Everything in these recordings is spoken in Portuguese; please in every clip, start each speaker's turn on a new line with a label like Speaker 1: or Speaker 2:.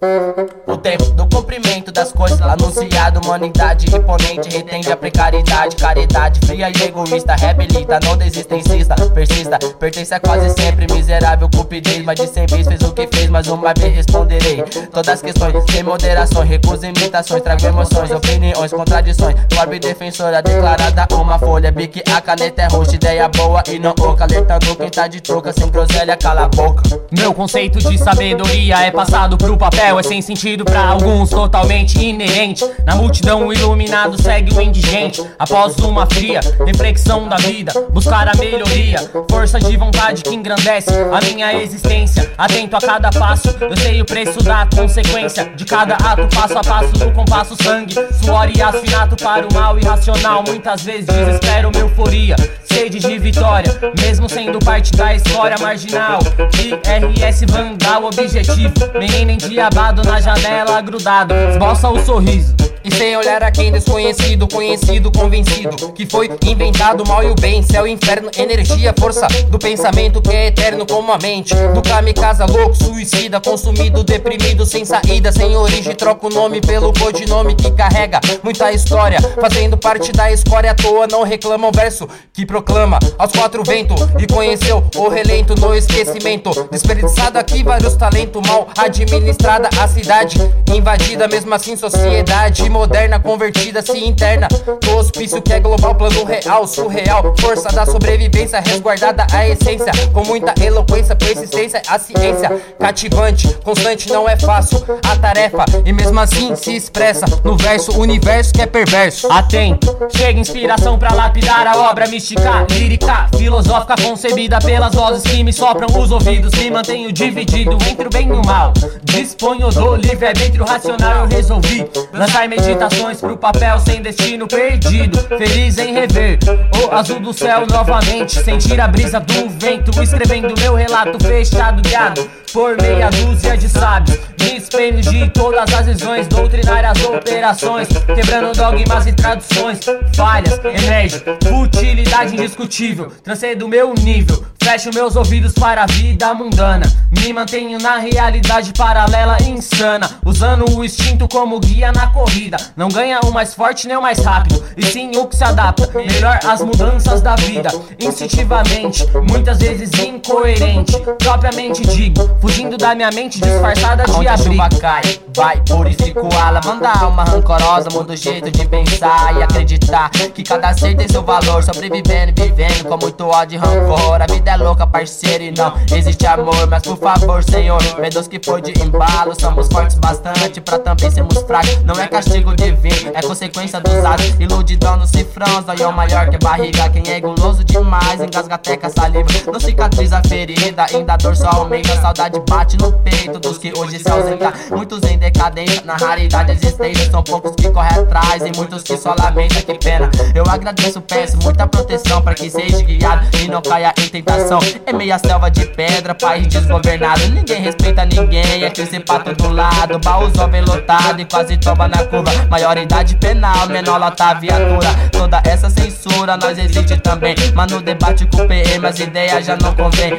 Speaker 1: O tempo do cumprimento das coisas Anunciado, humanidade imponente Retende a precariedade, caridade Fria e egoísta, reabilita, não desistência Persista, pertence a quase sempre Miserável cupidez, mas de cem vezes fez o que fez Mas uma vez responderei. Todas as questões, sem moderação Recuso imitações, trago emoções Opiniões, contradições. Corbe defensora, declarada uma folha Bique a caneta é roxa, ideia boa e não oca Alertando quem tá de troca, sem groselha, cala a boca.
Speaker 2: Meu conceito de sabedoria é passado pro papel é sem sentido pra alguns, totalmente inerente. Na multidão, o iluminado segue o indigente. Após uma fria reflexão da vida, buscar a melhoria. Força de vontade que engrandece a minha existência. Atento a cada passo, eu sei o preço da consequência de cada ato, passo a passo do compasso, sangue, suor e asfinato para o mal irracional. Muitas vezes desespero, euforia, sede de vitória, mesmo sendo parte da história marginal. IRS Vandal, objetivo, nem diabo na janela grudado, esboça o sorriso. E sem olhar a quem desconhecido, conhecido, convencido Que foi inventado mal e o bem, céu e inferno Energia, força do pensamento que é eterno como a mente. Do kamikaze louco, suicida, consumido, deprimido Sem saída, sem origem, troca o nome pelo codinome Que carrega muita história, fazendo parte da escória à toa Não reclama o verso que proclama. Aos quatro ventos E conheceu o relento no esquecimento. Desperdiçado aqui vários talentos mal administrada A cidade invadida, mesmo assim sociedade moderna convertida se interna. Do hospício que é global, plano real, surreal. Força da sobrevivência, resguardada a essência. Com muita eloquência, persistência, a ciência. Cativante, constante, não é fácil. A tarefa E mesmo assim se expressa no verso, universo que é perverso. Atento, chega inspiração pra lapidar a obra mística Lírica, filosófica, concebida pelas vozes que me sopram os ouvidos Me mantenho dividido entre o bem e o mal Disponho do livre-arbítrio racional, eu resolvi lançar meditações pro papel sem destino perdido. Feliz em rever o azul do céu novamente. Sentir a brisa do vento, escrevendo meu relato fechado, guiado por meia dúzia de sábios. Me espelho de todas as visões doutrinárias, operações, quebrando dogmas e traduções. Falhas, emerge, futilidade indiscutível. Transcendo meu nível, fecho meus ouvidos para a vida mundana. Me mantenho na realidade paralela insana, usando o instinto como guia na corrida. Não ganha o mais forte nem o mais rápido, e sim o que se adapta melhor às mudanças da vida. Instintivamente, muitas vezes incoerente, propriamente digo, fugindo da minha mente disfarçada de
Speaker 1: Onde a chuva cai, vai, purifico ela. Manda alma rancorosa, muda o jeito de pensar e acreditar que cada ser tem seu valor. Sobrevivendo e vivendo com muito ódio e rancor. A vida é louca, parceiro, e não existe amor. Mas por favor, Senhor, medos que foi de embalo. Somos fortes bastante pra também sermos fracos. Não é castigo divino, é consequência dos atos. Iludidão no cifrão, zoião maior que barriga. Quem é guloso demais, engasga até com a saliva. Não cicatriza a ferida, ainda a dor só aumenta. A saudade bate no peito dos que hoje se ausentam. Muitos em decadência, na raridade existência. São poucos que correm atrás e muitos que só lamentam. Que pena, eu agradeço, peço muita proteção para que seja guiado e não caia em tentação. É meia selva de pedra, país desgovernado. Ninguém respeita ninguém, é crescer pra todo lado. Baú vem lotado e quase toma na curva. Maioridade penal, menor lota viatura. Toda essa censura nós existe também. Mas no debate com o PM as ideias já não convém.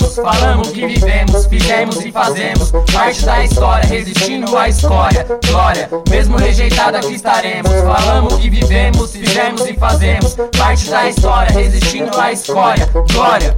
Speaker 1: falamos que vivemos, fizemos e fazemos. Parte da história, resistindo à história. Glória, mesmo rejeitada que estaremos. Falamos que vivemos, fizemos e fazemos. Parte da história, resistindo à escória. Glória.